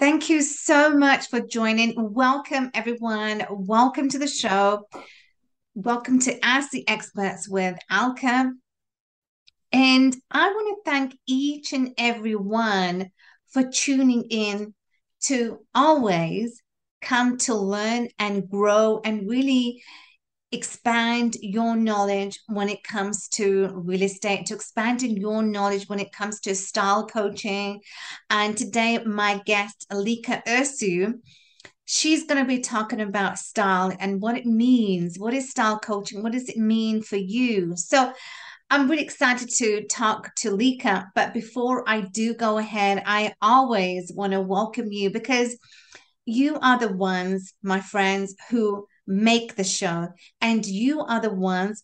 Thank you so much for joining. Welcome, everyone. Welcome to the show. Welcome to Ask the Experts with Alka. And I want to thank each and every one for tuning in to always come to learn and grow and really expand your knowledge when it comes to real estate, to expanding your knowledge when it comes to style coaching. And today, my guest, Alika Ursu, she's going to be talking about style and what it means. What is style coaching? What does it mean for you? So, I'm really excited to talk to Lica, but before I do go ahead, I always want to welcome you because you are the ones, my friends, who make the show. And you are the ones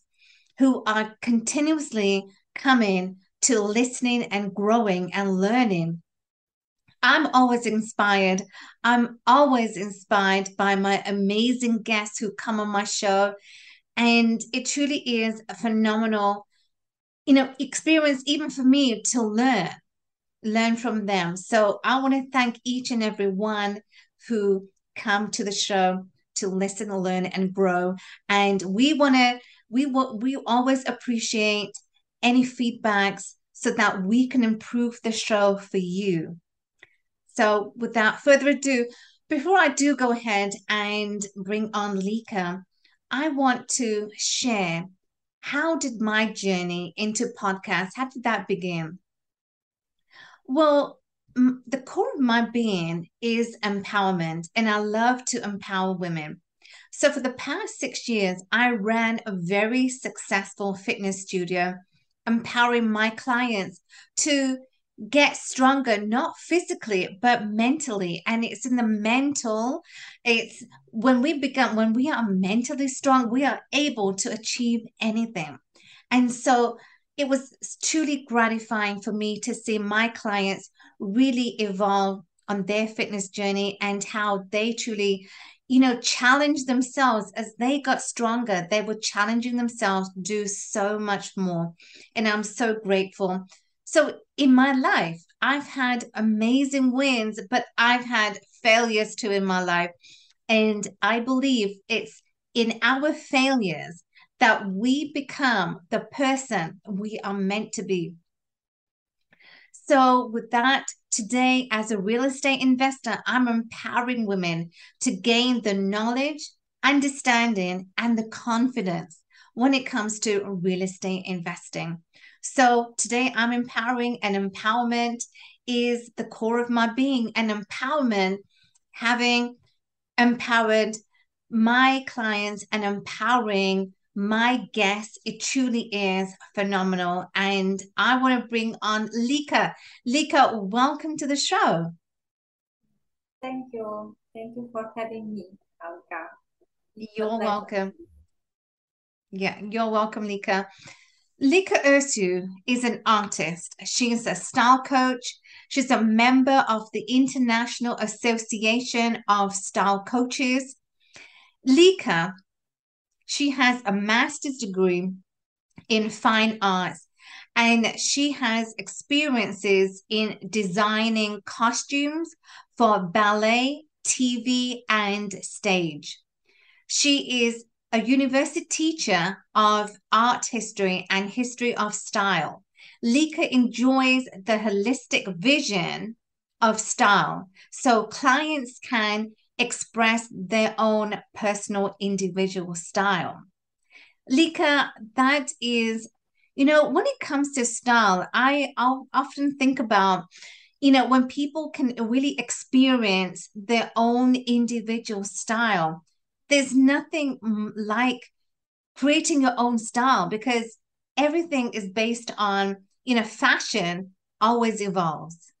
who are continuously coming to listening and growing and learning. I'm always inspired. I'm always inspired by my amazing guests who come on my show. And it truly is a phenomenal, you know, experience, even for me to learn, learn from them. So I want to thank each and every one who come to the show to listen, learn, and grow. And we want to, we want, we always appreciate any feedbacks so that we can improve the show for you. So, without further ado, before I do go ahead and bring on Lica, I want to share how did my journey into podcasts, how did that begin? Well, the core of my being is empowerment, and I love to empower women. So, for the past six years, I ran a very successful fitness studio, empowering my clients to get stronger, not physically, but mentally. And it's in the mental, it's when we become, when we are mentally strong, we are able to achieve anything. And so, it was truly gratifying for me to see my clients really evolve on their fitness journey and how they truly you know challenge themselves. As they got stronger they were challenging themselves to do so much more. And i'm so grateful. So in my life i've had amazing wins but i've had failures too in my life. And i believe it's in our failures that we become the person we are meant to be so, with that, today, as a real estate investor, I'm empowering women to gain the knowledge, understanding, and the confidence when it comes to real estate investing. So, today, I'm empowering, and empowerment is the core of my being, and empowerment, having empowered my clients and empowering my guest, it truly is phenomenal. And I want to bring on Lica. Lica, welcome to the show. Thank you. Thank you for having me, Alka. You're welcome. Yeah, you're welcome, Lica. Lica Ursu is an artist. She is a style coach. She's a member of the International Association of Style Coaches. Lica she has a master's degree in fine arts and she has experiences in designing costumes for ballet, TV, and stage. She is a university teacher of art history and history of style. Lica enjoys the holistic vision of style so clients can express their own personal individual style. Lica, that is, you know, when it comes to style, I often think about, you know, when people can really experience their own individual style, there's nothing mm, like creating your own style because everything is based on, you know, fashion always evolves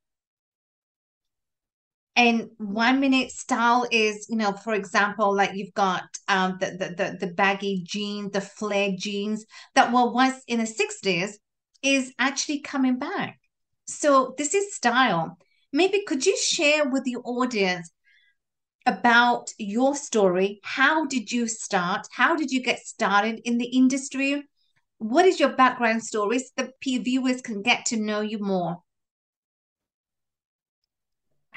and one minute style is you know for example like you've got um the the the, the baggy jeans the flare jeans that were once in the 60s is actually coming back. So this is style. Maybe could you share with the audience about your story? How did you start? How did you get started in the industry? What is your background story so the viewers can get to know you more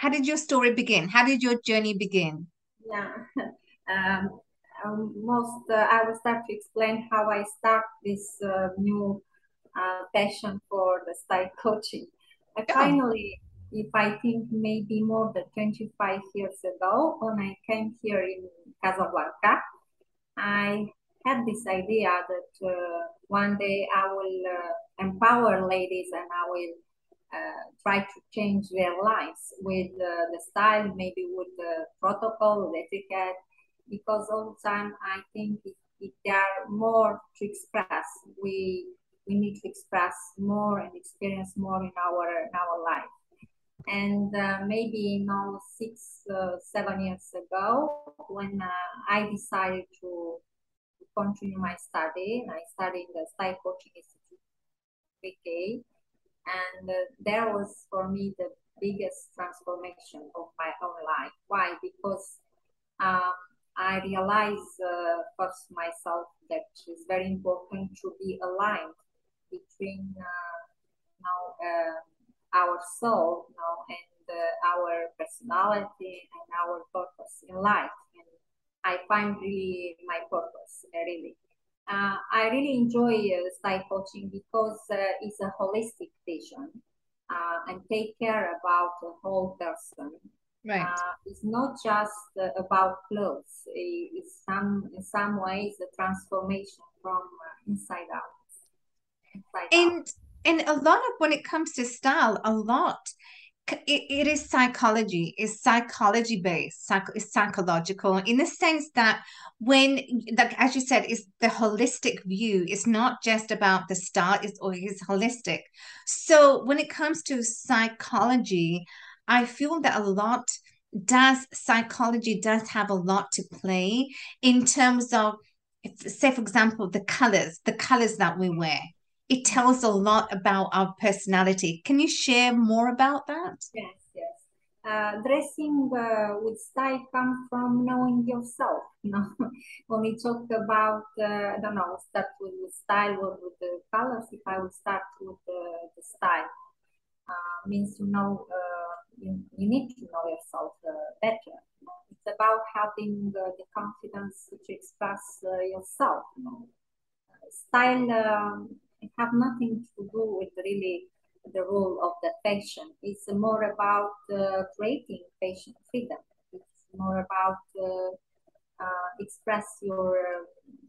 how did your story begin? How did your journey begin? Yeah. Um, um, most uh, I will start to explain how I start this uh, new uh, passion for the style coaching. I Yeah. finally, if I think maybe more than 25 years ago, when I came here in Casablanca, I had this idea that uh, one day I will uh, empower ladies and I will try to change their lives with uh, the style, maybe with the protocol, with etiquette, because all the time I think if, if there are more to express, we we need to express more and experience more in our in our life. And uh, maybe you know six uh, seven years ago, when uh, I decided to continue my study, I studied in the Style Coaching Institute, and uh, there was for me the biggest transformation of my own life. Why? Because um, I realized uh, first myself that it's very important to be aligned between uh, now uh, our soul know, and uh, our personality and our purpose in life. And I find really my purpose, really. Uh, I really enjoy uh, style coaching because uh, it's a holistic vision uh, and take care about the whole person. Right. Uh, it's not just uh, about clothes. It's some in some ways a transformation from uh, inside out. Inside out. And and a lot of when it comes to style, a lot it, it is psychology, it's psychology based, psych, it's psychological in the sense that when like as you said, it's the holistic view. It's not just about the style, it's or it's holistic. So when it comes to psychology, I feel that a lot does psychology does have a lot to play in terms of say for example the colors the colors that we wear it tells a lot about our personality can you share more about that Yes, yes. Uh, dressing uh, with style comes from knowing yourself. You know, when we talk about, uh, I don't know, start with, with style or with the colors. If I would start with the, the style, uh, means you know, uh, you, you need to know yourself uh, better. You know? It's about having the confidence to express yourself. You know, style um, it have nothing to do with really the role of the fashion. It's more about uh, creating fashion freedom. It's more about uh, uh, express your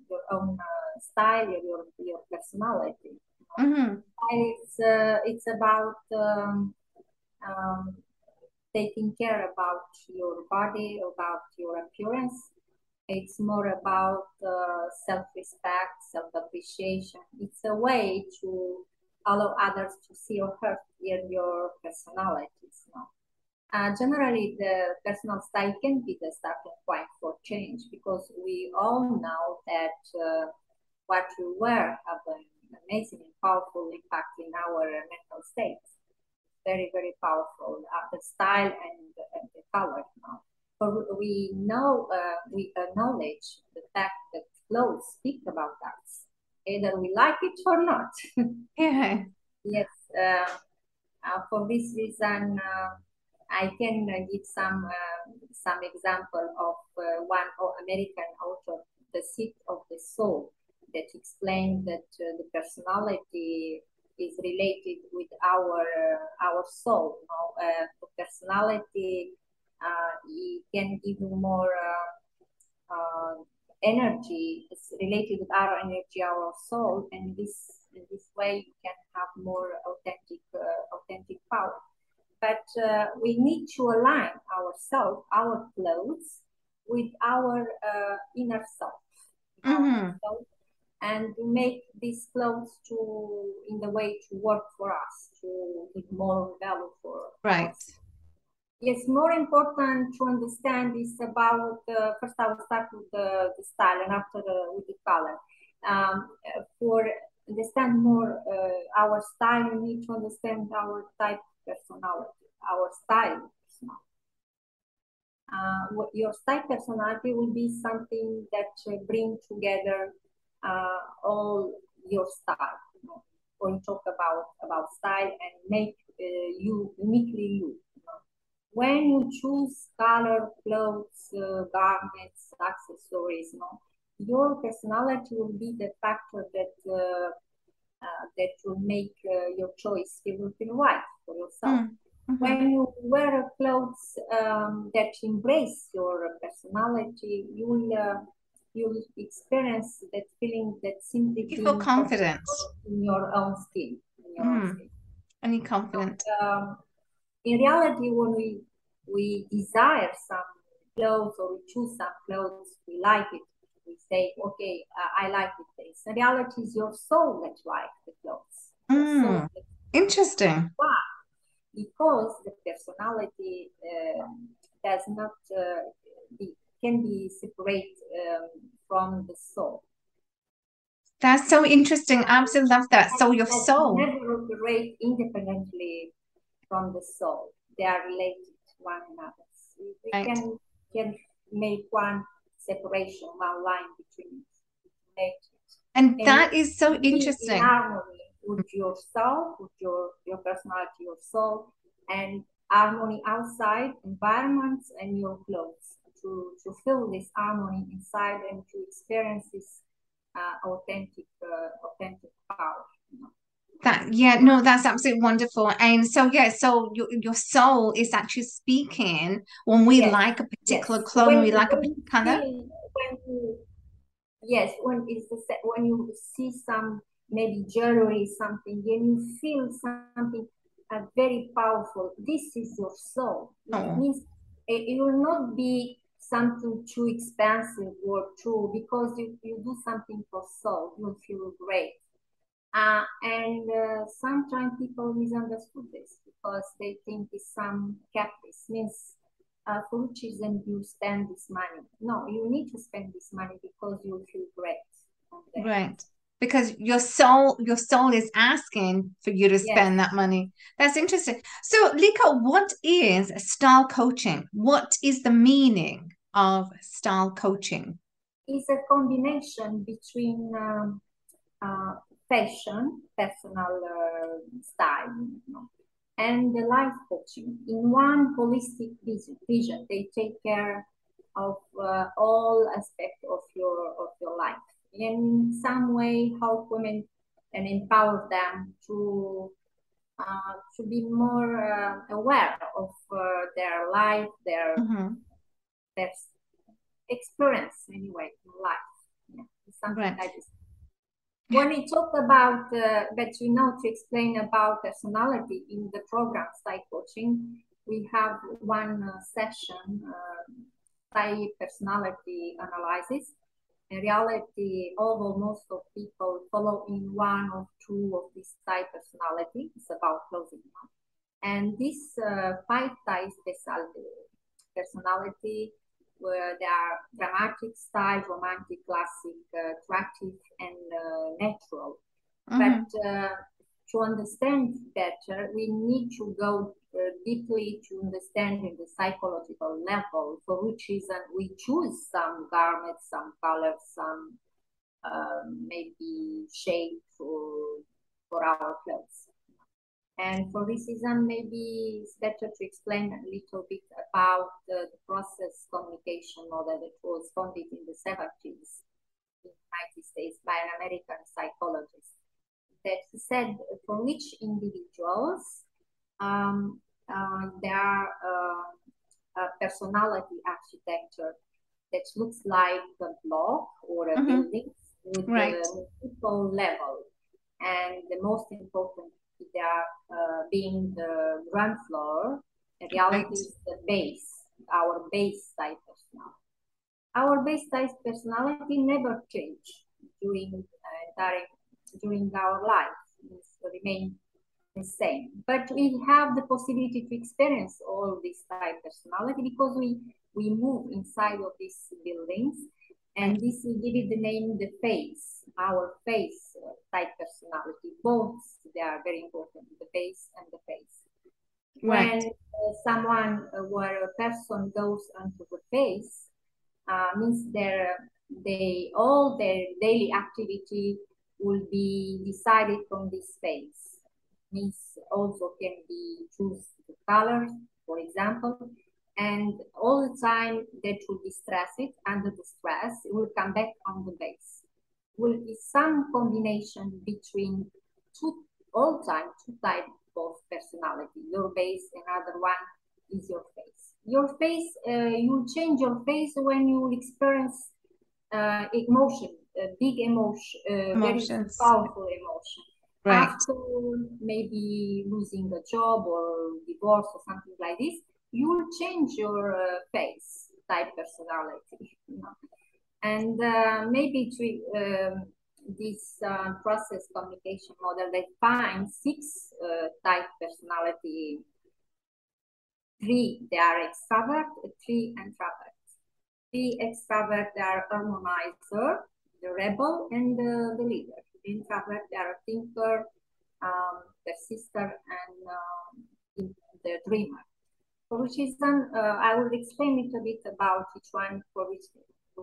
your own uh, style, your your personality. hmm It's uh, it's about um, um, taking care about your body, about your appearance. It's more about uh, self-respect, self-appreciation. It's a way to allow others to see or hear your personalities. No? Uh, generally, the personal style can be the starting point for change because we all know that uh, what we wear have an amazing and powerful impact in our mental state. Very, very powerful. Uh, the style and, and the color. No? We know, uh, we acknowledge the fact that clothes speak about us, either we like it or not. yeah yes, uh, uh, for this reason, uh, I can uh, give some uh, some example of uh, one American author, The Seat of the Soul, that explained that uh, the personality is related with our uh, our soul. You know, uh, the personality uh, it can give you more uh, uh, energy. It's related with our energy, our soul, and this in this way you can have more authentic uh, authentic power. But uh, we need to align ourselves, our clothes, with our uh, inner self, our hmm self, and make these clothes to in the way to work for us, to give more value for right us. Yes, more important to understand is about uh, first I will start with the, the style and after the, with the color. Um, uh, for understand more uh, our style, we need to understand our type personality, our style. Uh, your style personality will be something that uh, bring together uh, all your style. You know, when you talk about about style and make uh, you uniquely you. you know. When you choose color, clothes, uh, garments, accessories, no, your personality will be the factor that uh, uh, that will make uh, your choice feel, feel right for yourself. Mm -hmm. When you wear clothes um, that embrace your personality, you'll uh, you'll experience that feeling that simply you feel confident in your own skin. In your mm. own skin. And confident. um, in reality, when we we desire some clothes or we choose some clothes, we like it we say, okay, uh, I like this. In reality, is your soul that likes the clothes. Mm, interesting. Why? Because the personality uh, does not uh, be, can be separate um, from the soul. That's so interesting. I absolutely love that. So your soul never operate independently from the soul. They are related to one another. We right. can can make one separation, one line between And, and that is so interesting. In harmony with yourself, with your, your personality, your soul, and harmony outside, environments, and your clothes to, to feel this harmony inside and to experience this uh, authentic, uh, authentic power. You that yeah no that's absolutely wonderful and so yeah so your, your soul is actually speaking when we yes. like a particular yes. clothes when, we like a particular color when you, yes when is the when you see some maybe jewelry something and you feel something uh, very powerful this is your soul oh. it means it, it will not be something too expensive or too because you, you do something for soul you'll feel great uh, and uh, sometimes people misunderstood this because they think it's some caprice, means uh, for which reason you spend this money. No, you need to spend this money because you feel great. Right. Because your soul, your soul is asking for you to spend yes. that money. That's interesting. So, Lica, what is style coaching? What is the meaning of style coaching? It's a combination between um, uh, fashion, personal uh, style, you know, and the life coaching in one holistic vision. They take care of uh, all aspects of your of your life. In some way, help women and empower them to uh, to be more uh, aware of uh, their life, their mm-hmm. their experience anyway in life. Yeah, something right. like this when we talk about, uh, but you know, to explain about personality in the program Style Coaching, we have one uh, session, uh, personality analysis. In reality, although most of people follow in one or two of these type personality, it's about closing one. And this uh, five types personality where there are dramatic style, romantic, classic, uh, attractive, and uh, natural. Mm-hmm. But uh, to understand better, we need to go uh, deeply to understanding the psychological level, for which reason we choose some garments, some colors, some um, maybe shape for, for our clothes. And for this reason, maybe it's better to explain a little bit about the, the process communication model that was founded in the 70s in the United States by an American psychologist that said for which individuals um, uh, there are uh, a personality architecture that looks like a block or a mm-hmm. building with right. a multiple level. And the most important that uh, being the ground floor, the reality right. is the base, our base type personality. Our base type personality never change during uh, during our life. It remain the same. But we have the possibility to experience all this type personality because we we move inside of these buildings and this will give it the name the face, our face uh, type personality. Both they are very important, the face and the face. Right. When uh, someone uh, where a person goes onto the face, uh, means their they all their daily activity will be decided from this face. Means also can be choose the colors, for example, and all the time that will be stressed under the stress will come back on the base. Will be some combination between two all time two types of personality. Your base, another one is your face. Your face, uh, you change your face when you experience uh, emotion, uh, big emotion, uh, very powerful emotion. Right. After maybe losing a job or divorce or something like this, you will change your uh, face type personality. You know? And uh, maybe to, um, this uh, process communication model that finds six uh, type personality. Three, they are extrovert, three introvert. Three extrovert, they are harmonizer, the rebel, and the, the leader. The introvert, they are thinker, um, the sister, and um, the dreamer. For which reason, uh, I will explain a little bit about each one for which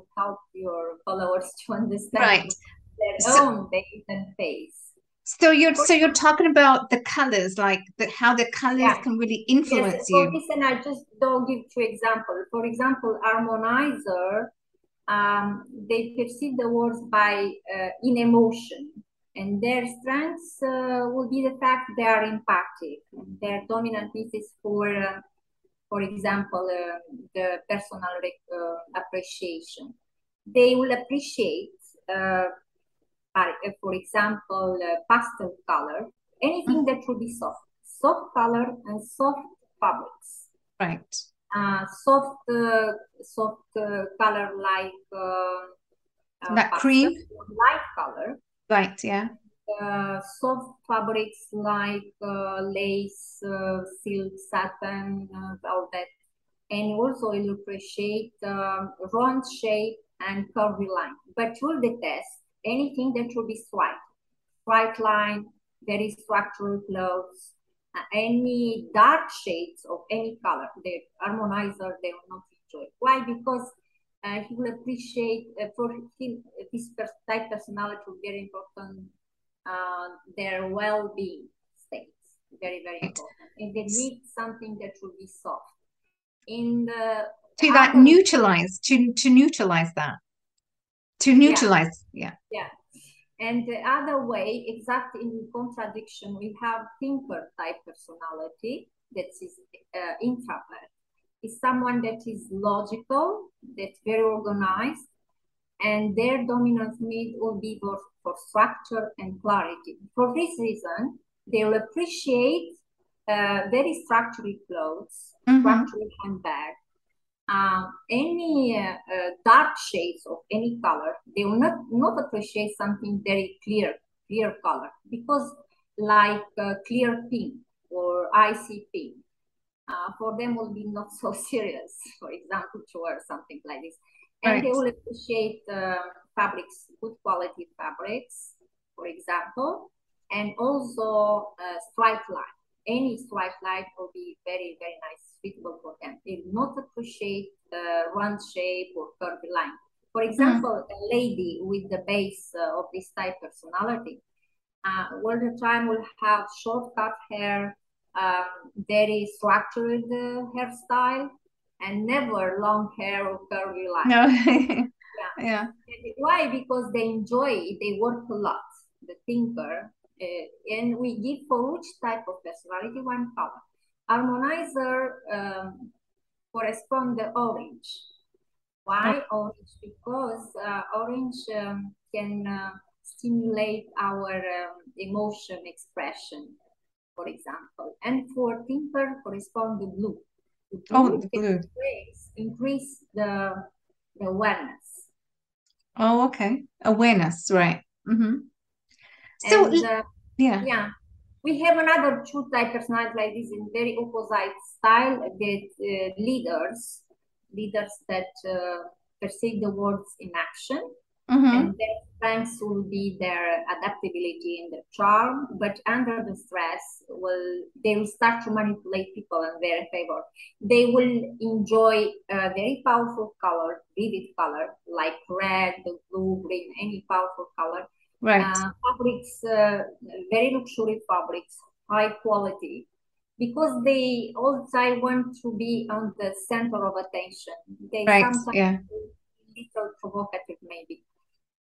to help your followers to understand right. their so, own date and face. So you're so you're talking about the colors, like the, how the colors yeah. can really influence yes, you. For this, and I just don't give two examples. For example, harmonizer, um, they perceive the words by uh, in emotion, and their strengths uh, will be the fact they are empathic. Their dominant piece is for uh, for example, uh, the personal uh, appreciation. They will appreciate, uh, for example, pastel color, anything that will be soft, soft color and soft fabrics. Right. Uh, soft, uh, soft uh, color like that cream, light color. Right. Yeah uh, soft fabrics like uh, lace, uh, silk, satin, uh, all that. And also it will appreciate um, round shape and curvy line, but will detest anything that will be straight, straight line, very structural clothes, uh, any dark shades of any color. The harmonizer they will not enjoy. Why? Because uh, he will appreciate uh, for him this type personality very important uh, their well-being states. Very, very important. And they need something that will be soft. In the to that neutralize to to neutralize that to neutralize yeah. yeah yeah and the other way exactly in contradiction we have thinker type personality that is uh, introvert is someone that is logical that's very organized and their dominant need will be for, for structure and clarity. For this reason, they will appreciate uh, very structured clothes, mm-hmm. structured handbag, um, any uh, uh, dark shades of any color. They will not, not appreciate something very clear, clear color because like uh, clear pink or icy pink. Uh, for them will be not so serious, for example, to wear something like this and right. they will appreciate uh, fabrics, good quality fabrics, for example, and also uh, stripe line. Any stripe line will be very, very nice, suitable for them. They will not appreciate the round shape or curvy line. For hmm. example, mm. a lady with the base uh, of this type personality, uh, all the time will have short cut hair, um, very structured uh, hairstyle, and never long hair or curly line. No. yeah. yeah. Why? Because they enjoy it. They work a lot. The thinker, uh, and we give for each type of personality one color. Harmonizer um, correspond the orange. Why orange? Because uh, orange um, can uh, stimulate our um, emotion expression, for example. And for thinker correspond the blue oh, the blue. Increase, increase the, the awareness. Oh, okay. Awareness, right. Mm-hmm. So, and, uh, yeah. Yeah. We have another two type personality like this in very opposite style that uh, leaders, leaders that uh, perceive the words in action Mm-hmm. And their strengths will be their adaptability and their charm, but under the stress, will they will start to manipulate people in their favor. They will enjoy a very powerful color, vivid color like red, blue, green, any powerful color. Right. Uh, fabrics, uh, very luxury fabrics, high quality. because they all the time want to be on the center of attention. They Right. sometimes Yeah. little provocative maybe.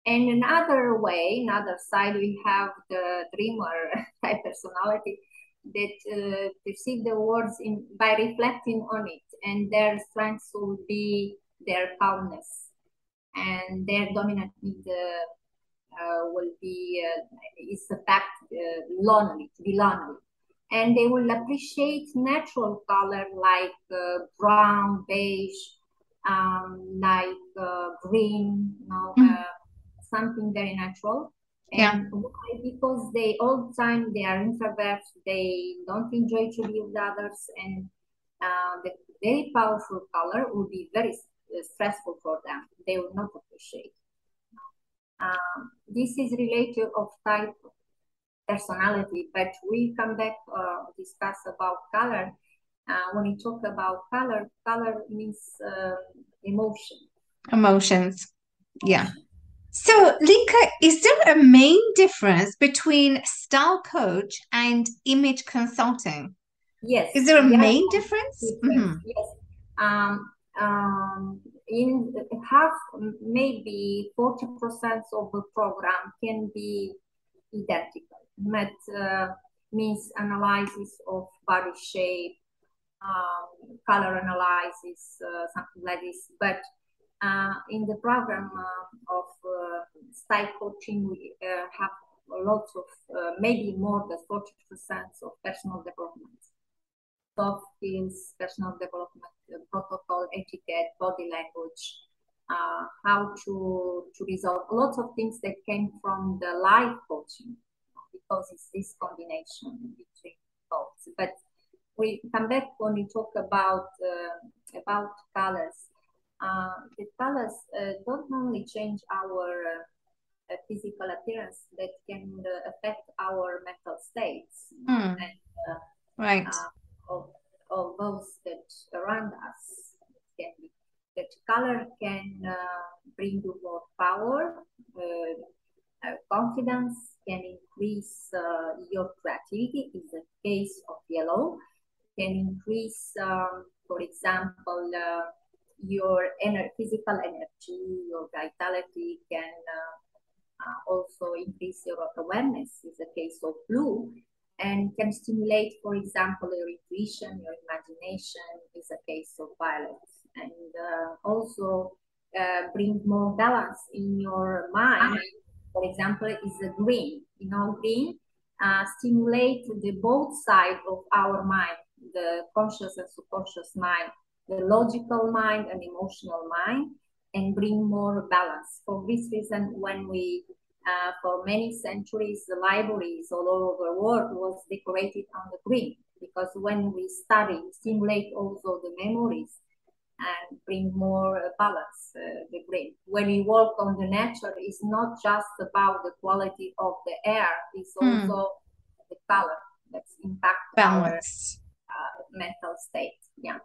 And another way, another side, we have the dreamer type personality that uh, perceive the words in by reflecting on it, and their strengths will be their calmness, and their dominant need uh, uh, will be uh, is the fact uh, lonely, to be lonely, and they will appreciate natural color like uh, brown, beige, um, like uh, green, you know, Mm. Something very natural. Yeah. And why? Because they all the time they are introverts, they don't enjoy to be with others, and uh, the very powerful color will be very uh, stressful for them. They will not appreciate. Um, this is related of type personality, but we come back uh, discuss about color. Uh, when we talk about color, color means uh, emotion. Emotions. Yeah. So, Lica, is there a main difference between style coach and image consulting? Yes. Is there a yes, main difference? difference. Mhm. Yes. Um, um, in half, maybe 40% of the program can be identical. But uh, means analysis of body shape, um, color analysis, uh, something like this. But uh, in the program uh, of uh, style coaching, we uh, have lots of, uh, maybe more than 40% of personal development soft skills, personal development, uh, protocol, etiquette, body language, how to to resolve lots of things that came from the life coaching because it's this combination between both. But we come back when we talk about about colors. Uh, the colors uh, don't only change our uh, physical appearance, that can uh, affect our mental states Hmm. and uh, Right. uh, of, of those that surround us. Can be that color can uh, bring you more power, uh, uh, confidence, can increase uh, your creativity. In the case of yellow, can increase, um, for example, uh, your ener- physical energy, your vitality can uh, uh, also increase your awareness. In the case of blue, and can stimulate, for example, your intuition, your imagination, is a case of violet, and uh, also uh, bring more balance in your mind. For example, is a green. You know, green uh, stimulate the both side of our mind, the conscious and subconscious mind, the logical mind and emotional mind, and bring more balance. For this reason, when we uh, for many centuries, the libraries all over the world was decorated on the green because when we study, stimulate also the memories and bring more balance, uh, the green. When we work on the nature, it's not just about the quality of the air, it's Hmm. also the color that's impact our Balance. uh, mental state. Yeah.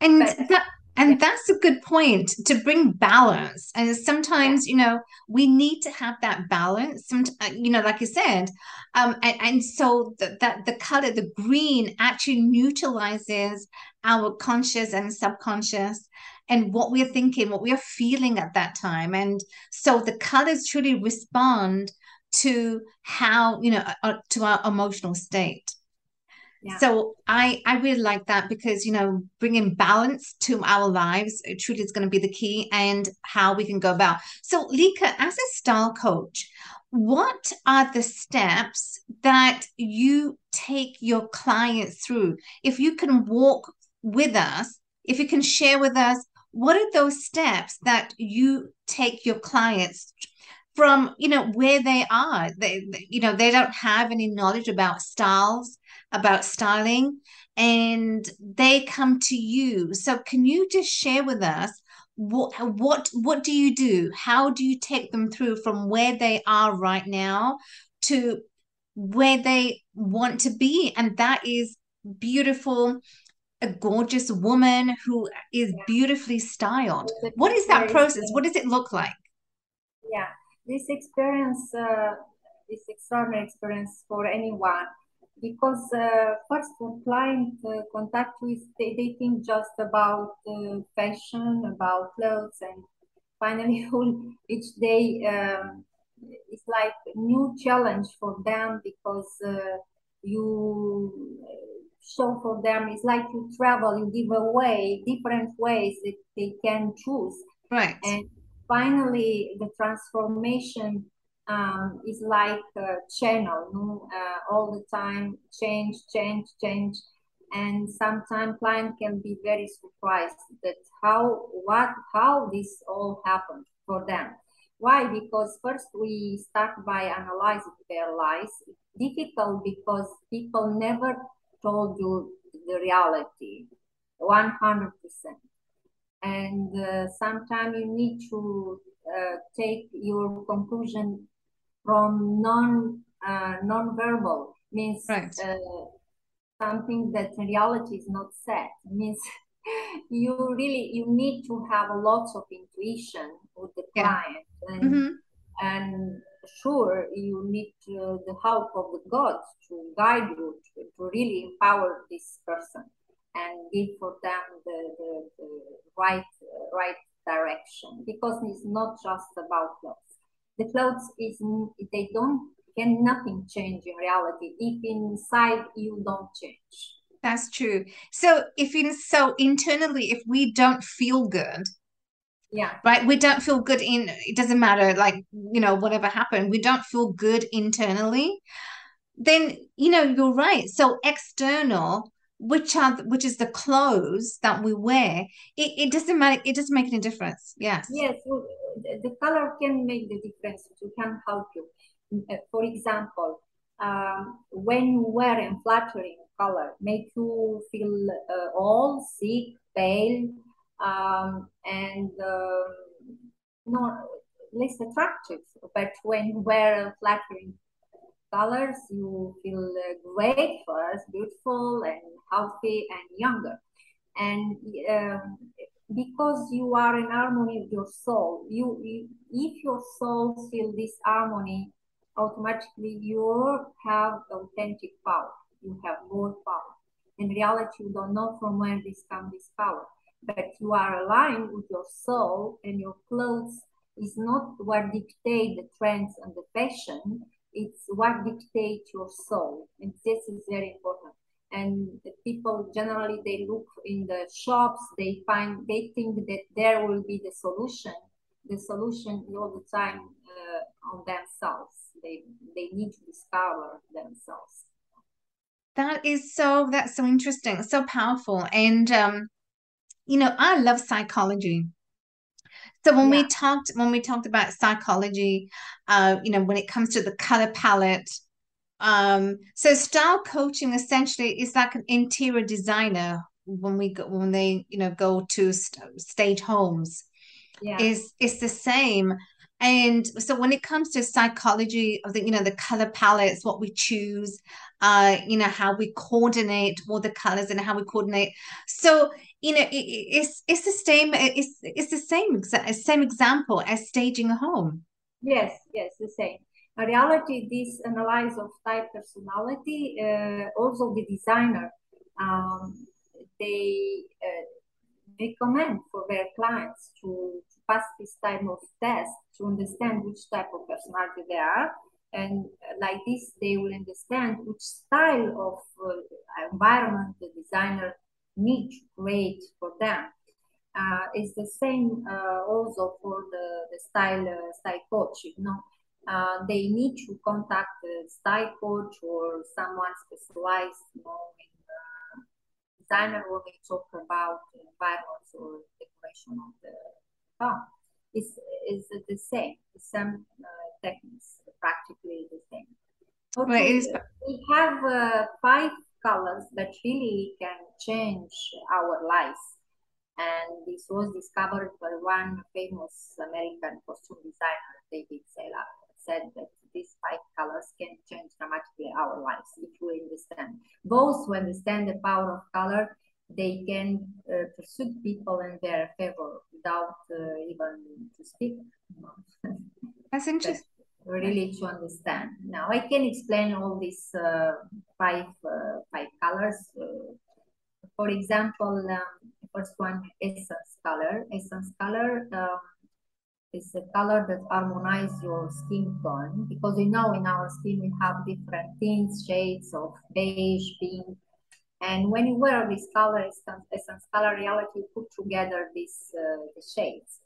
And But- that and yeah. that's a good point to bring balance. And sometimes, you know, we need to have that balance. Some, uh, you know, like you said, um, and, and so that that the color, the green, actually neutralizes our conscious and subconscious and what we're thinking, what we are feeling at that time. And so the colors truly respond to how, you know, uh, to our emotional state. So I I really like that because you know bringing balance to our lives uh, truly is going to be the key and how we can go about. So Lica, as a style coach, what are the steps that you take your clients through? If you can walk with us, if you can share with us, what are those steps that you take your clients from you know where they are? They you know they don't have any knowledge about styles about styling and they come to you. So can you just share with us what what what do you do? How do you take them through from where they are right now to where they want to be? And that is beautiful, a gorgeous woman who is beautifully styled. What is that process? What does it look like? yeah this experience uh, this extraordinary experience for anyone because uh, first when client uh, contact with they, they think just about uh, fashion about clothes and finally each day um, it's like a new challenge for them because uh, you uh, show for them it's like you travel you give away different ways that they can choose. Right. And finally the transformation um, is like a channel no? uh, all the time change change change. And sometimes client can be very surprised that how what how this all happened for them. Why? Because first we start by analyzing their lives. Difficult because people never told you the reality 100% and uh, sometimes you need to uh, take your conclusion from non uh, non-verbal means right. uh, something that in reality is not said it means you really you need to have a lot of intuition with the Yeah. client and Mhm. and sure you need uh, the help of the gods to guide you to, to really empower this person and give for them the, the, the right uh, right direction because it's not just about clothes the clothes is they don't can nothing change in reality if inside you don't change That's true. So if in so internally, if we don't feel good, yeah right, we don't feel good in it doesn't matter, like you know, whatever happened, we don't feel good internally, then you know, you're right. So external, which are which is the clothes that we wear, it, it doesn't matter, it doesn't make any difference. Yes. Yes, the color can make the difference. It can help you. Uh, For example, um, when you wear a flattering color, make you feel uh, old, sick, pale, um, and um, not less attractive. But when you wear flattering colors, you feel uh, great first, beautiful and healthy and younger. And um, because you are in harmony with your soul, you, you if your soul feel this harmony, automatically you have authentic power. You have more power. In reality, you don't know from where this comes this power, but you are aligned with your soul, and your clothes is not what dictate the trends and the fashion. It's what dictates your soul. And this is very important and the people generally they look in the shops they find they think that there will be the solution the solution all the time uh, on themselves they they need to discover themselves That is so that's so interesting, so powerful. And um, you know, I love psychology. So when yeah we talked when we talked about psychology, uh, you know, when it comes to the color palette, um, so style coaching essentially is like an interior designer when we go when they, you know, go to st stage homes yeah is is the same. And so when it comes to psychology of the, you know, the color palettes, what we choose, uh, you know, how we coordinate all the colors and how we coordinate. So, you know, it, it- it's it's the same, it's it's the same same example as staging a home. yes yes the same reality this analysis of type personality uh, also the designer um, they uh, recommend for their clients to, to pass this type of test to understand which type of personality they are. And uh, like this, they will understand which style of uh, environment the designer needs to create for them. Uh, it's the same uh, also for the, the style uh, style coach. You know, uh, they need to contact the style coach or someone specialized, you know, in designer when we talk about environments or decoration of the home is is the same. The same uh, techniques, practically the same. Okay, is, we have uh, five colors that really can change our lives. And this was discovered by one famous American costume designer, David Zyla, said that these five colors can change dramatically our lives if we understand. Those who understand the power of color, they can uh, pursue people in their favor without uh, even to speak. that's interesting. really to understand. Now I can explain all these uh, five uh, five colors. Uh, for example, um, the first one, essence color. Essence color um, is a color that harmonizes your skin tone because we know in our skin we have different tints, shades of beige, pink, and when you wear this color, essence, color reality, you put together these uh, the shades.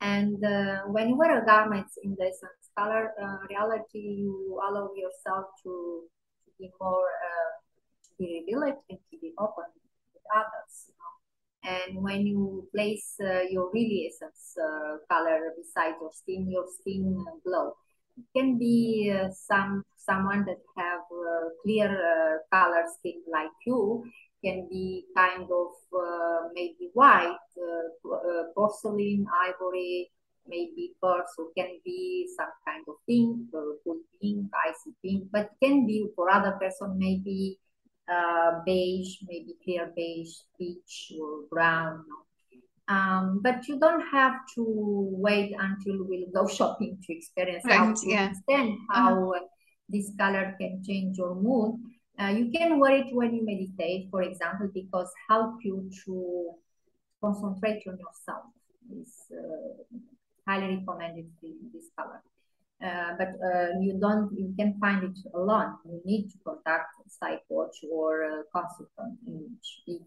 And uh, when you wear a garment in the essence color uh, reality, you allow yourself to, to be more uh, be revealed and to be open with others. You know? And when you place uh, your really essence uh, color beside your skin, your skin glow. It can be uh, some someone that have uh, clear uh, color skin like you can be kind of uh, maybe white, uh, uh, porcelain, ivory, maybe or can be some kind of pink, uh, pink, icy pink, but can be for other person maybe uh, beige, maybe clear beige, peach or brown. Um, but you don't have to wait until we'll go shopping to experience right, how to yeah. understand how uh-huh. this color can change your mood. Uh, you can wear it when you meditate, for example, because help you to concentrate on yourself. It's uh, highly recommended this color. Uh, but uh, you don't, you can find it alone. You need to contact a psych coach or a consultant if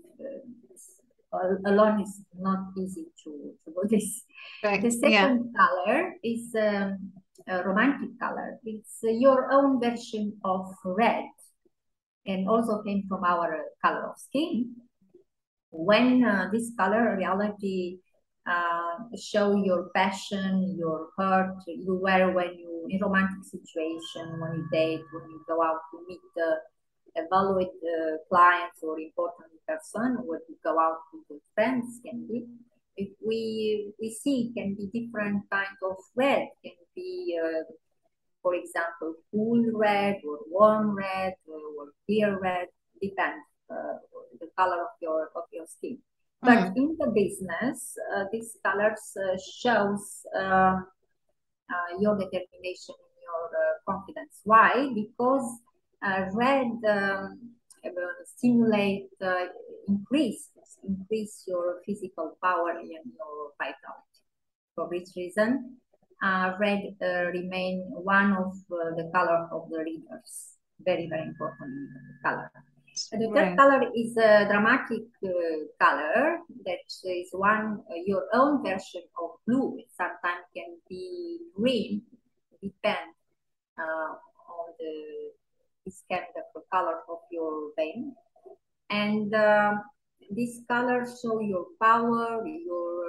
uh, alone is not easy to, to do this. Right. The second yeah. color is um, a romantic color. It's your own version of red and also came from our color of skin. When uh, this color reality uh, show your passion, your heart, you wear when you in romantic situation, when you date, when you go out to meet the evaluate the clients or important person, when you go out with friends can be. If we we see can be different kind of red, can be uh, for example, cool red or warm red or clear red, depends uh, the color of your of your skin. But mm. in the business, uh, these colors uh, shows um, uh, your determination and your uh, confidence. Why? Because uh, red um, stimulate increase increase your physical power and your vitality. For this reason, uh, red uh, remain one of uh, the color of the readers. Very, very important color. The third color is a dramatic uh, color that is one uh, your own version of blue. It sometimes can be green, depend uh, on the this kind of color of your vein. And this color show your power, your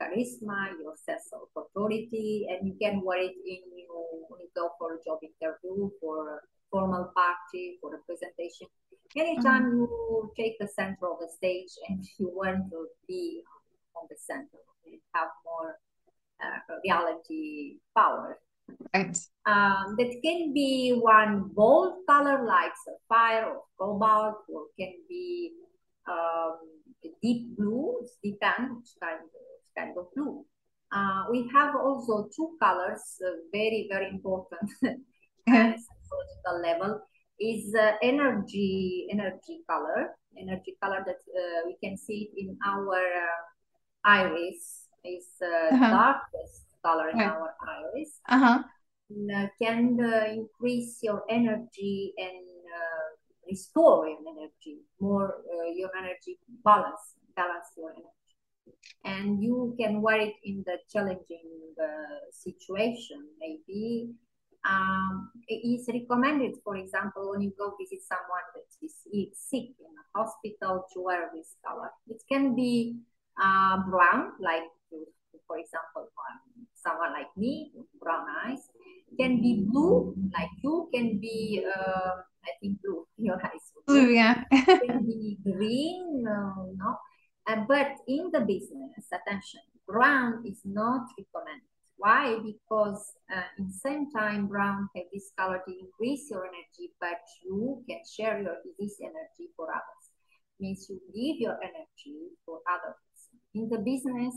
charisma, your sense of authority, and you can wear it in you when you go for a job interview, for formal party, for a presentation. Anytime mm-hmm. you take the center of the stage and you want to be on the center, you have more uh, reality power. Right. Um, that can be one bold color like sapphire or cobalt, or can be um, deep blue. It depends kind of kind of blue. Uh, we have also two colors, uh, very, very important at psychological level, is uh, energy, energy color, energy color that uh, we can see in our uh, iris, is uh, -huh. darkest color in our iris. -huh. can increase your energy and restore your energy, more your energy balance, balance your energy and you can wear it in the challenging uh, situation maybe um, it is recommended for example when you go visit someone that is sick in a hospital to wear this color. It can be uh, brown like for example someone like me brown eyes. Can be blue like you can be uh, i think blue your eyes. Blue yeah. Can be green uh, no. Uh, but in the business, attention, brown is not recommended. Why? Because uh, in the same time, brown have this color to increase your energy, but you can share your this energy for others. Means you give your energy for others. In the business,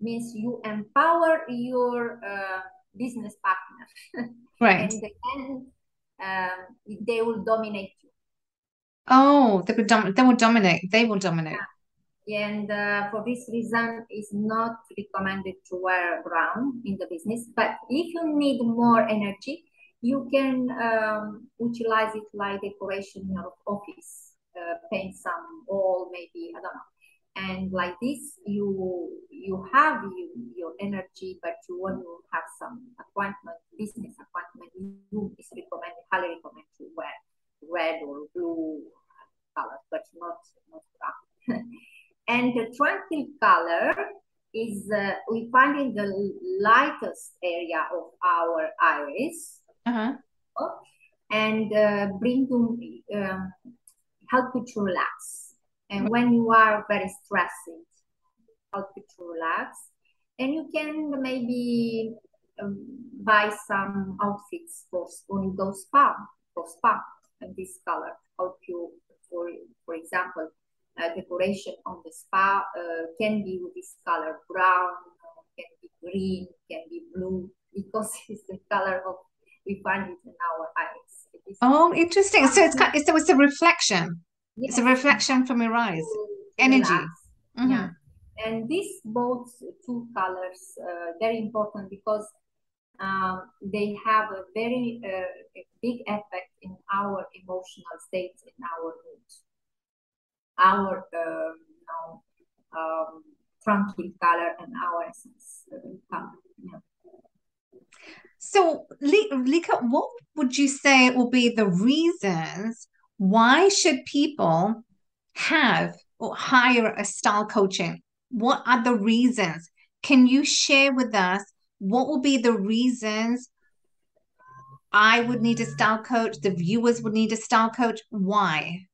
means you empower your uh, business partner. Right. and then um, they will dominate you. Oh, they will dom- they will dominate. They will dominate. Yeah. And uh, for this reason, it's not recommended to wear brown in the business. But if you need more energy, you can um, utilize it like decoration in your office. Uh, paint some wall, maybe I don't know and like this you you have you, your energy but you want to have some appointment business appointment you is recommended highly recommend to wear red or blue color but not not brown and the tranquil color is uh, we find in the lightest area of our iris uh-huh. and uh, bring to um, help you to relax and when you are very stressed, help you to relax. And you can maybe um, buy some outfits for you go spa, for spa, and this color help you. For for example, uh, decoration on the spa uh, can be with this color brown, can be green, can be blue, because it's the color of we find it in our eyes. Oh, interesting. So it's kind, so it's a reflection. Yes. It's a reflection from your eyes. Energy. Mm-hmm. Yeah. And these both two colors uh, very important because um, they have a very uh, big effect in our emotional states, in our mood. Our um, um, tranquil color and our essence uh. Yeah. So, Lica, what would you say will be the reasons why should people have or hire a style coaching? What are the reasons? Can you share with us what will be the reasons I would need a style coach, the viewers would need a style coach? Why?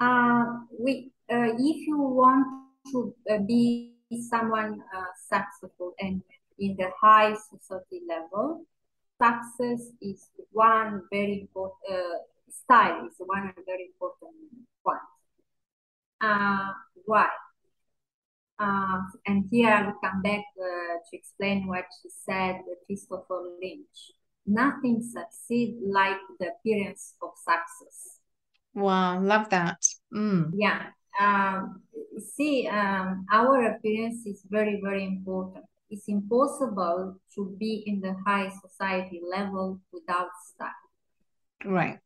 Uh, we, uh, if you want to uh, be someone successful and in the high society level, success is one very important uh, style is one very important point. Uh, why? Uh, and here we come back to explain what she said, Christopher Lasch. Nothing succeeds like the appearance of success. Wow, love that. Mm. Yeah. Um, see, um, our appearance is very, very important. It's impossible to be in the high society level without style. Right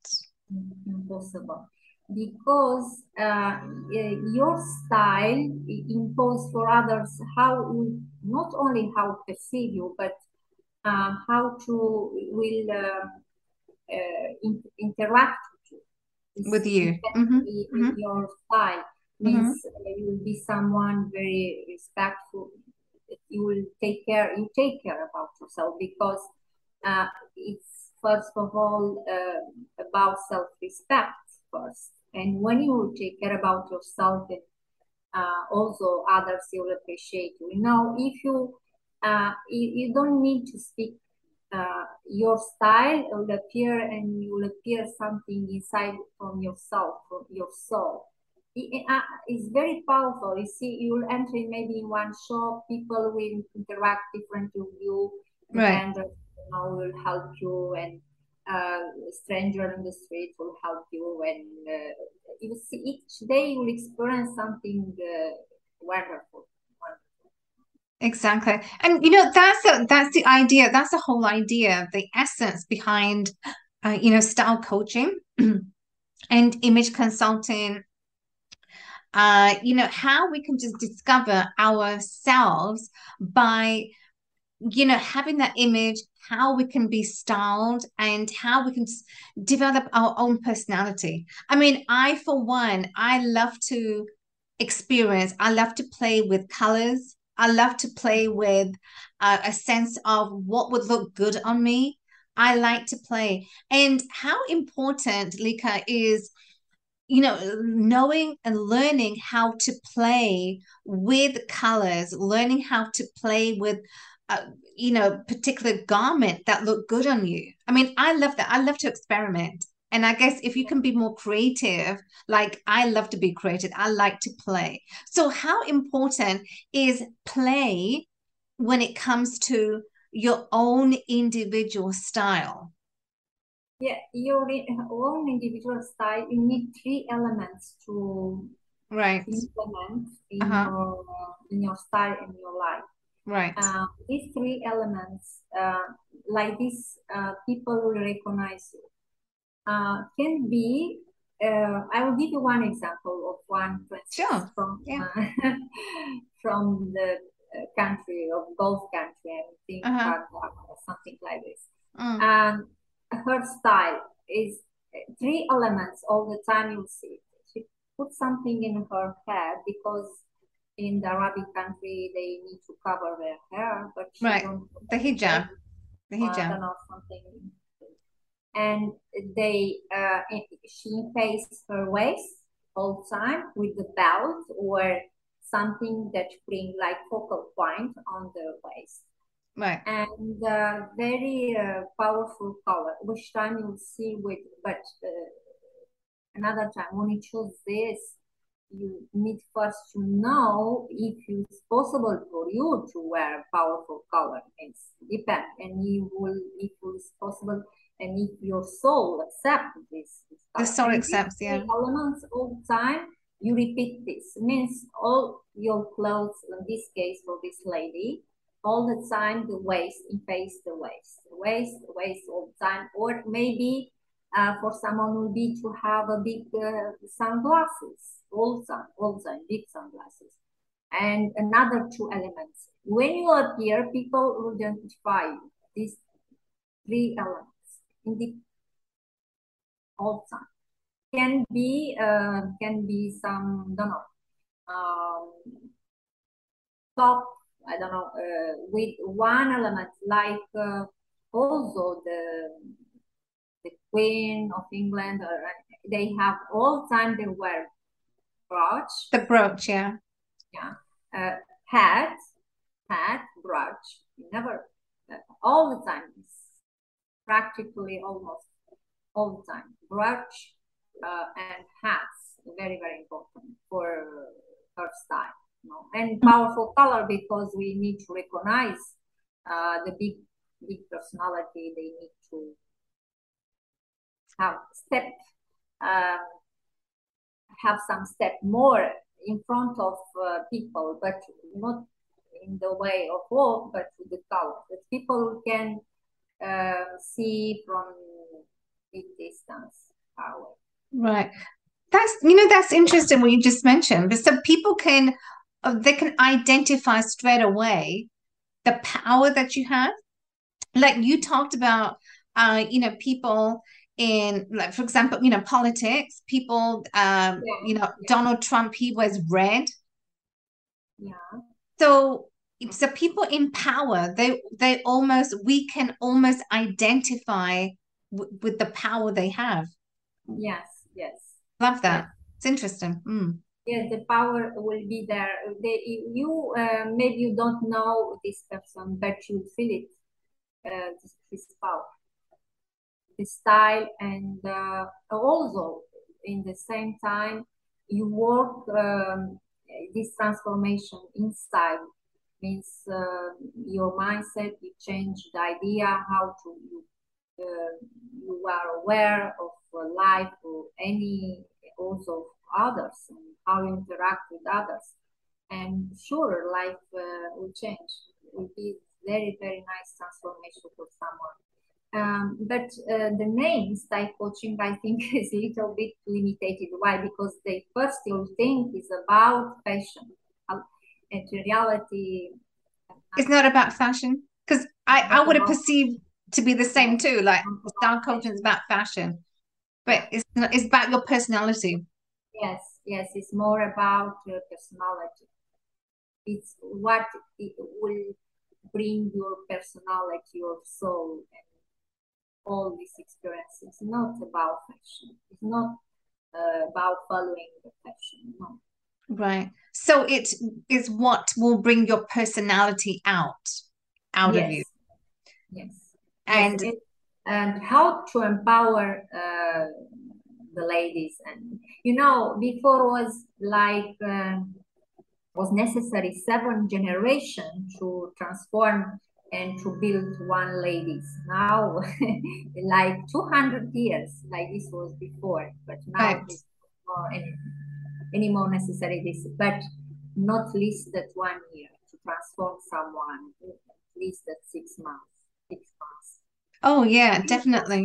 impossible because uh, your style imposes for others how not only how perceive you but uh, how to will uh, uh in, interact with you mm-hmm. mm-hmm. your style means mm-hmm. you will be someone very respectful you will take care you take care about yourself because uh, it's first of all uh, about self-respect first. And when you take care about yourself and uh, also others will appreciate you. Now, if you uh, you, you, don't need to speak uh, your style will appear and you will appear something inside from yourself, from your soul. It, uh, it's very powerful. You see, you will enter maybe in one shop, people will interact differently with you, right. and know, will help you and uh, stranger in the street will help you and uh, you see each day you will experience something uh, wonderful exactly. And you know that's the that's the idea that's the whole idea the essence behind uh, you know style coaching and image consulting. Uh you know how we can just discover ourselves by you know having that image how we can be styled and how we can develop our own personality. I mean i for one i love to experience i love to play with colors i love to play with uh, a sense of what would look good on me. I like to play. And how important Lica is you know knowing and learning how to play with colors learning how to play with you know particular garment that look good on you. I mean i love that. I love to experiment and i guess if you can be more creative like i love to be creative i like to play so how important is play when it comes to your own individual style. Yeah, your own individual style, you need three elements to right implement in uh-huh. your in your style in your life. Right. Uh, these three elements, uh, like this, uh, people will recognize you. Uh, can be. Uh, I will give you one example of one sure. from yeah. Uh, from the country of Gulf country, I think uh-huh. or something like this. Mm. And her style is three elements all the time. You see, she put something in her head because in the Arabic country they need to cover their hair, but right, the hijab, the hijab, or something. And they, uh, she faced her waist all time with the belt or something that bring like focal point on the waist. Right. And uh, very uh, powerful color, which time you'll see with, but uh, another time when you choose this, you need first to know if it's possible for you to wear powerful color. It's depend, and you will if it's possible, and if your soul accepts this. The soul accepts, yeah. Elements all the time you repeat this. It means all your clothes, in this case for this lady, all the time the waist, in face the waist, the waist, the waist all the time. Or maybe uh, for someone will be to have a big uh, sunglasses all time, all the time, big sunglasses. And another two elements. When you appear, people will identify these three elements in the all time can be uh, can be some don't know um, top I don't know uh, with one element like uh, also the the Queen of England or they have all time they wear brooch. The brooch yeah. Yeah. Uh, hat hat brooch. Never uh, all the time practically almost all the time brooch uh, and hats very very important for her style you know? and powerful color because we need to recognize uh, the big big personality they need to have step uh, have some step more in front of uh, people but not in the way of walk but with the color that people can uh, see from big distance away Right. That's you know that's interesting what you just mentioned. But so people can uh, they can identify straight away the power that you have. Like you talked about, uh, you know, people in like for example, you know, politics. People, um, yeah. you know, yeah. Donald Trump he wears red. Yeah. So so people in power they they almost we can almost identify w- with the power they have yes Yes. Love that. It's interesting. Mm. Yes, the power will be there. They, you uh, maybe you don't know this person, but you feel it. Uh, this, this power, the style, and uh, also in the same time you work um, this transformation inside means uh, your mindset you change the idea how to you, uh, you are aware of life or any also others and how you interact with others. And sure, life uh, will change. It will be very, very nice transformation for someone. Um, but uh, the name style coaching, I think, is a little bit limited. Why? Because the first you think is about fashion. And in reality, it's not about fashion. Because I, I would have perceived to be the same too. Like style coaching is about fashion but it's it's about your personality. Yes yes it's more about your personality. It's what it will bring your personality your soul and all these experiences. Not about fashion. It's not uh, about following the fashion no right so it is what will bring your personality out out yes. of you yes and yes, it, and how to empower uh, the ladies and you know before was like uh, was necessary seven generation to transform and to build one ladies. Now, like 200 years, like this was before, but now right. it's more any, any more necessary this, but not least that one year to transform someone, at least that six months, six months. Oh yeah, definitely.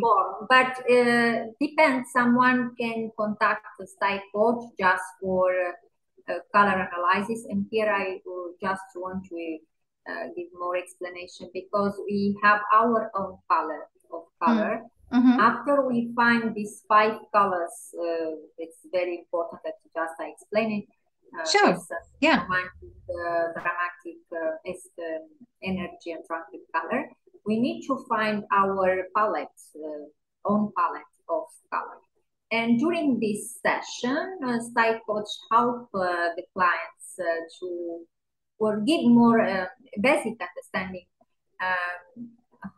But uh, depends. Someone can contact the style coach just for uh, color analysis, and here I just want to uh, give more explanation because we have our own palette of color. Mm-hmm. After we find these five colors, uh, it's very important that you just I explain it. Uh, sure. As, yeah. Romantic, uh, dramatic, uh, as the energy and tranquil color. We need to find our palette, uh, own palette of color. And during this session, uh, style coach help uh, the clients to or give more uh, basic understanding um,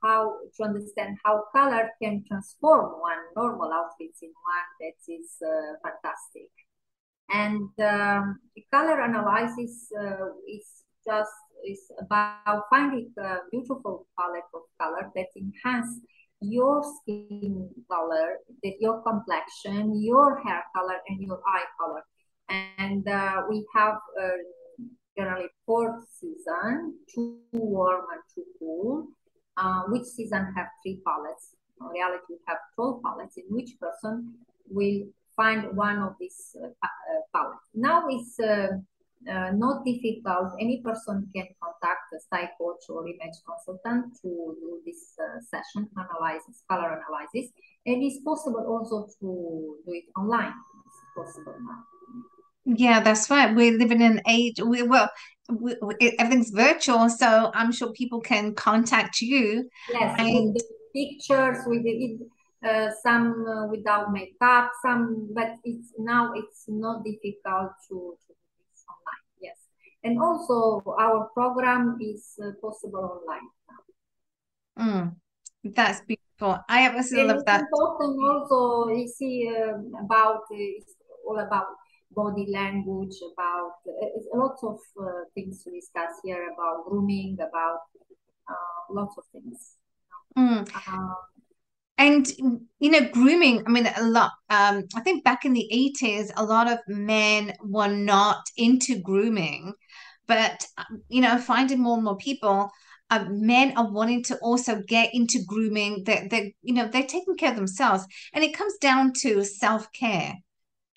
how to understand how color can transform one normal outfit in one that is uh, fantastic. And um, the color analysis uh, is just is about finding a beautiful palette of color that enhance your skin color, that your complexion, your hair color, and your eye color. And uh, we have uh, generally fourth season, too warm and too cool. Uh, which season have three palettes? In reality, we have 12 palettes in which person will find one of these uh, uh, palettes. Now it's uh, uh, not difficult. Any person can contact a style coach or image consultant to do this uh, session analysis, color analysis. And it's possible also to do it online. It's possible now. Yeah, that's right. We're living in an age. We well, we, we, everything's virtual, so I'm sure people can contact you. Yes, and pictures with the, uh, some uh, without makeup, some, but it's now it's not difficult to, to do this online. Yes, and also our program is uh, possible online Mm, that's beautiful. I absolutely love that. Important also, you see uh, about uh, it's all about body language, about uh, lots of uh, things to discuss here about grooming, about uh, lots of things. Mm. Um, and you know, grooming. I mean, a lot. Um, I think back in the eighties, a lot of men were not into grooming, but you know, finding more and more people. Uh, men are wanting to also get into grooming. That they, you know, they're taking care of themselves, and it comes down to self care.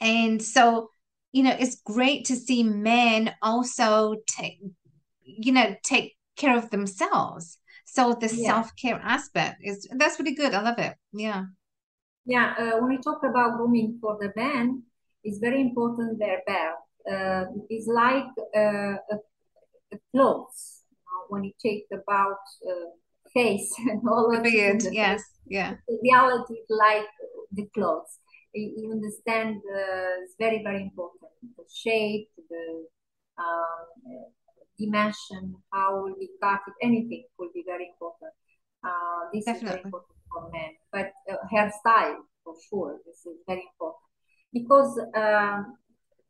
And so, you know, it's great to see men also take, you know, take care of themselves. So the yeah. self care aspect is that's really good. I love it. Yeah. Yeah. Uh, when we talk about grooming for the men, it's very important their belt. Uh, it's like uh, a, a clothes. when you take about uh, face and all of it. Yes. Yeah. The reality like the clothes you understand uh, it's very very important. The shape the um, dimension how will be cut anything will be very important. Uh, this Definitely. is very important for men but uh, hairstyle for sure this is very important. Because um,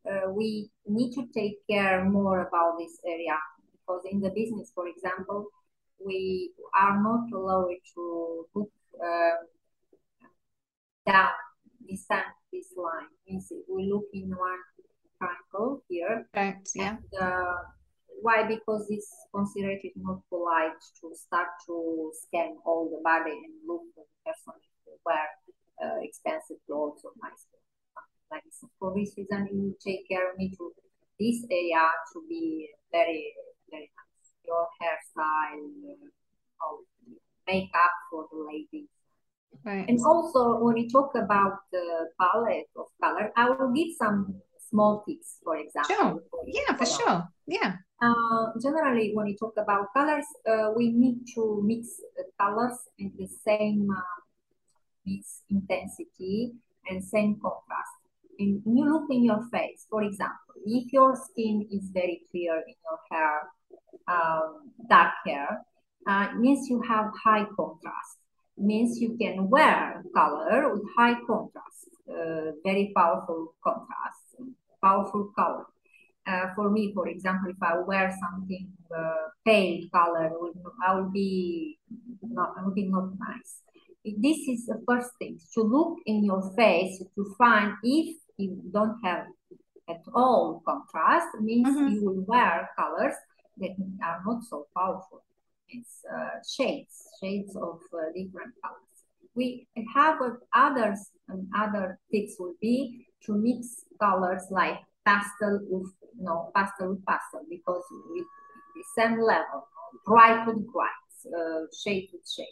uh, we need to take care more about this area. Because in the business for example we are not allowed to look uh, down descend this line. we look in one triangle here. Right, yeah. And, uh, why? Because it's considered it's not polite to start to scan all the body and look for the person wear uh, expensive clothes or nice clothes. Like this. For this reason, you take care of me to this area to be very, very nice. Your hairstyle, uh, makeup for the ladies, Right. And also, when we talk about the palette of color, I will give some small tips, for example. Sure. For yeah, for sure. Yeah. Uh, generally, when we talk about colors, uh, we need to mix colors in the same uh, mix intensity and same contrast. And you look in your face, for example, if your skin is very clear in your hair, um, dark hair, uh, means you have high contrast means you can wear color with high contrast, uh, very powerful contrast, powerful color. uh, for me, for example, if I wear something uh, pale color, I will be not, I will be not nice. This is the first thing to look in your face to find if you don't have at all contrast means mm -hmm. you will wear colors that are not so powerful. Uh, shades, shades of uh, different colors. We have others and other tips would be to mix colors like pastel with no pastel with pastel because with the same level, bright with bright, uh, shade with shade.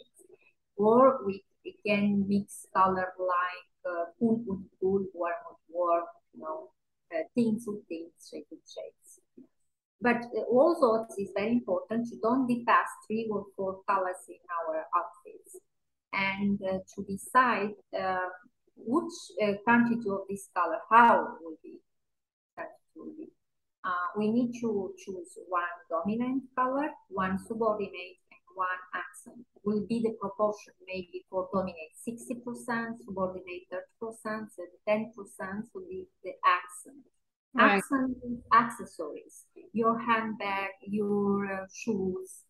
Or we, we can mix color like uh, cool with cool, warm with warm, you know, uh, things with things, shade with shades. But also it's very important to don't be past three or four colors in our outfits. And uh, to decide uh, which uh, quantity of this color, how will be, will be. Uh, we need to choose one dominant color, one subordinate, and one accent. Will be the proportion maybe for dominate 60%, subordinate 30%, and 10% will be the accent. Right. Accessories, your handbag, your uh, shoes,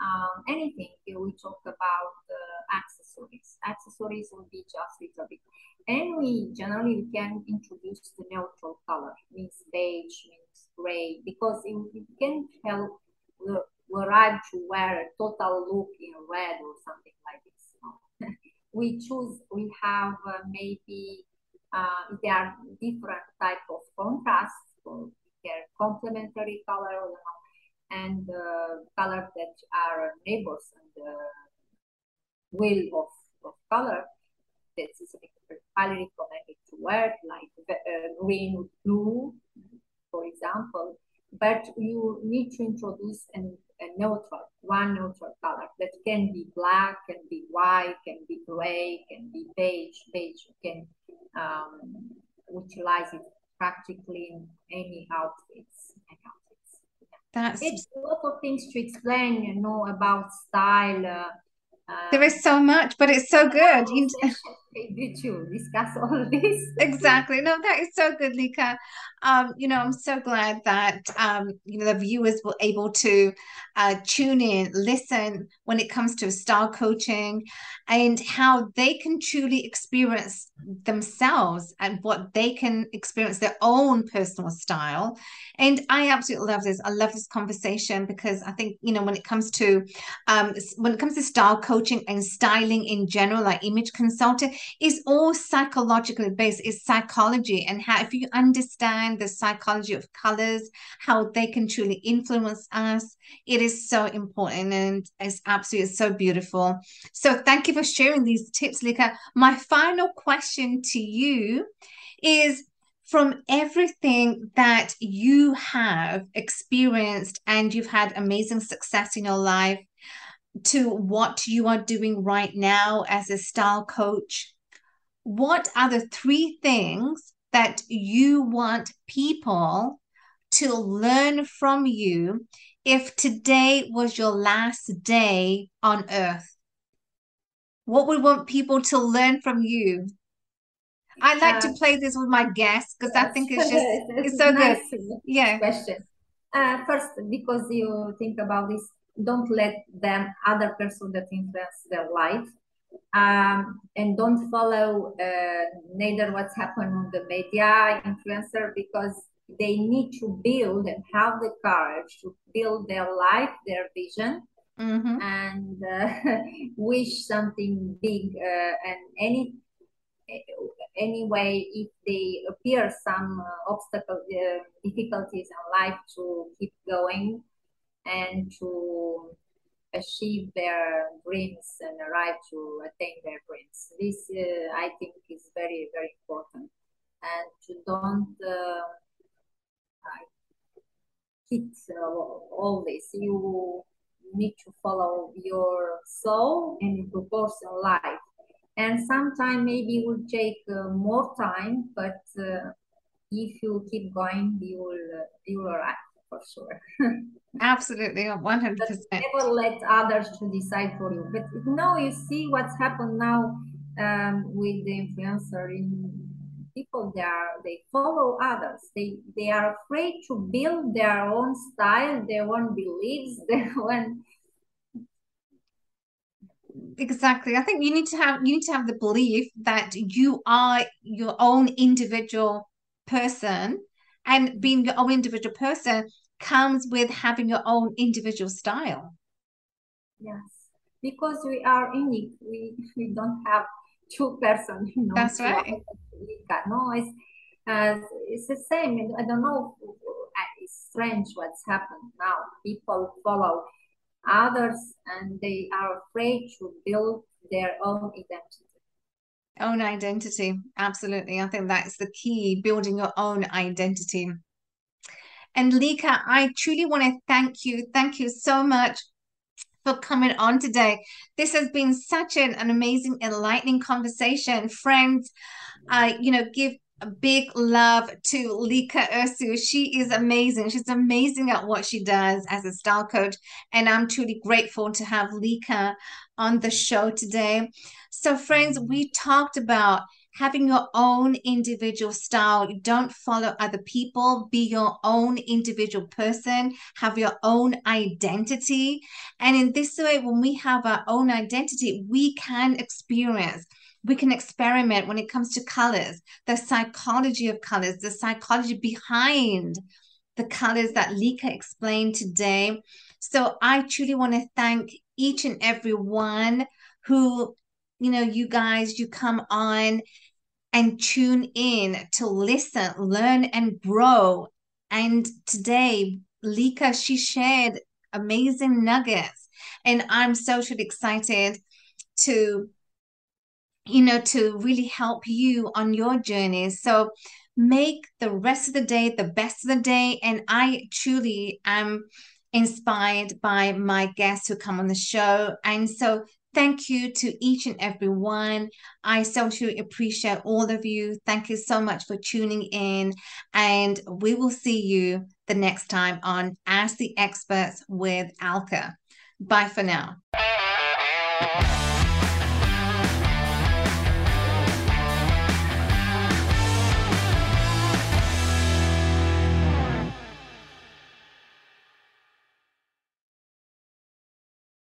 um, anything we talk about uh, accessories. Accessories will be just a little bit. And we generally we can introduce the neutral color, means beige, means gray, because it, it can help the arrive to wear a total look in red or something like this. we choose, we have uh, maybe, uh, there are different type of contrasts, so there complementary color, and uh, color that are neighbors and the wheel of, of color that is highly recommended to wear, like uh, green blue, for example. But you need to introduce an, a neutral, one neutral color that can be black, can be white, can be gray, can be beige. Beige can um, utilize it practically in any outfits. That's it's a lot of things to explain, you know, about style. Uh, there is so much, but it's so good. Did you discuss all this? exactly. No, that is so good, Lica. Um, you know, I'm so glad that um, you know the viewers were able to uh, tune in, listen when it comes to style coaching, and how they can truly experience themselves and what they can experience their own personal style. And I absolutely love this. I love this conversation because I think you know when it comes to um, when it comes to style coaching and styling in general, like image consulting is all psychologically based. It's psychology and how if you understand the psychology of colors, how they can truly influence us, it is so important and it's absolutely so beautiful. So thank you for sharing these tips, Lica. My final question to you is from everything that you have experienced and you've had amazing success in your life to what you are doing right now as a style coach what are the three things that you want people to learn from you if today was your last day on earth? What would want people to learn from you? I like uh, to play this with my guests because I think it's just it's so nice good. Yeah. Question. Uh, first, because you think about this, don't let them other person that influence their life um, and don't follow uh, neither what's happened on the media influencer because they need to build and have the courage to build their life, their vision, mm-hmm. and uh, wish something big. Uh, and any anyway, if they appear some uh, obstacle, uh, difficulties in life, to keep going and to achieve their dreams and arrive to attain their dreams. This, uh, I think, is very, very important. And to don't hit uh, all this. You need to follow your soul and your personal life. And sometimes maybe it will take uh, more time, but uh, if you keep going, you will, uh, you will arrive for sure. Absolutely, 100%. never let others to decide for you. But now you see what's happened now um, with the influencer in people they are they follow others. They they are afraid to build their own style, their own beliefs, their own exactly. I think you need to have you need to have the belief that you are your own individual person and being your own individual person comes with having your own individual style. Yes. Because we are unique. We we don't have two persons you know that's right. no it's uh, it's the same. I don't know it's strange what's happened now. People follow others and they are afraid to build their own identity. Own identity. Absolutely. I think that's the key building your own identity. And Lica i truly want to thank you. Thank you so much for coming on today this has been such an, an amazing enlightening conversation friends i you know give a big love to Lica Ursu. She is amazing. She's amazing at what she does as a style coach. And I'm truly grateful to have Lica on the show today. So, friends, we talked about having your own individual style. You don't follow other people, be your own individual person, have your own identity. And in this way, when we have our own identity, we can experience we can experiment when it comes to colors, the psychology of colors, the psychology behind the colors that Lica explained today. So I truly want to thank each and every one who, you know, you guys, you come on and tune in to listen, learn, and grow. And today, Lica, she shared amazing nuggets. And I'm so excited to you know, to really help you on your journey. So make the rest of the day the best of the day. And I truly am inspired by my guests who come on the show. And so thank you to each and every one. I so truly appreciate all of you. Thank you so much for tuning in. And we will see you the next time on Ask the Experts with Alka. Bye for now.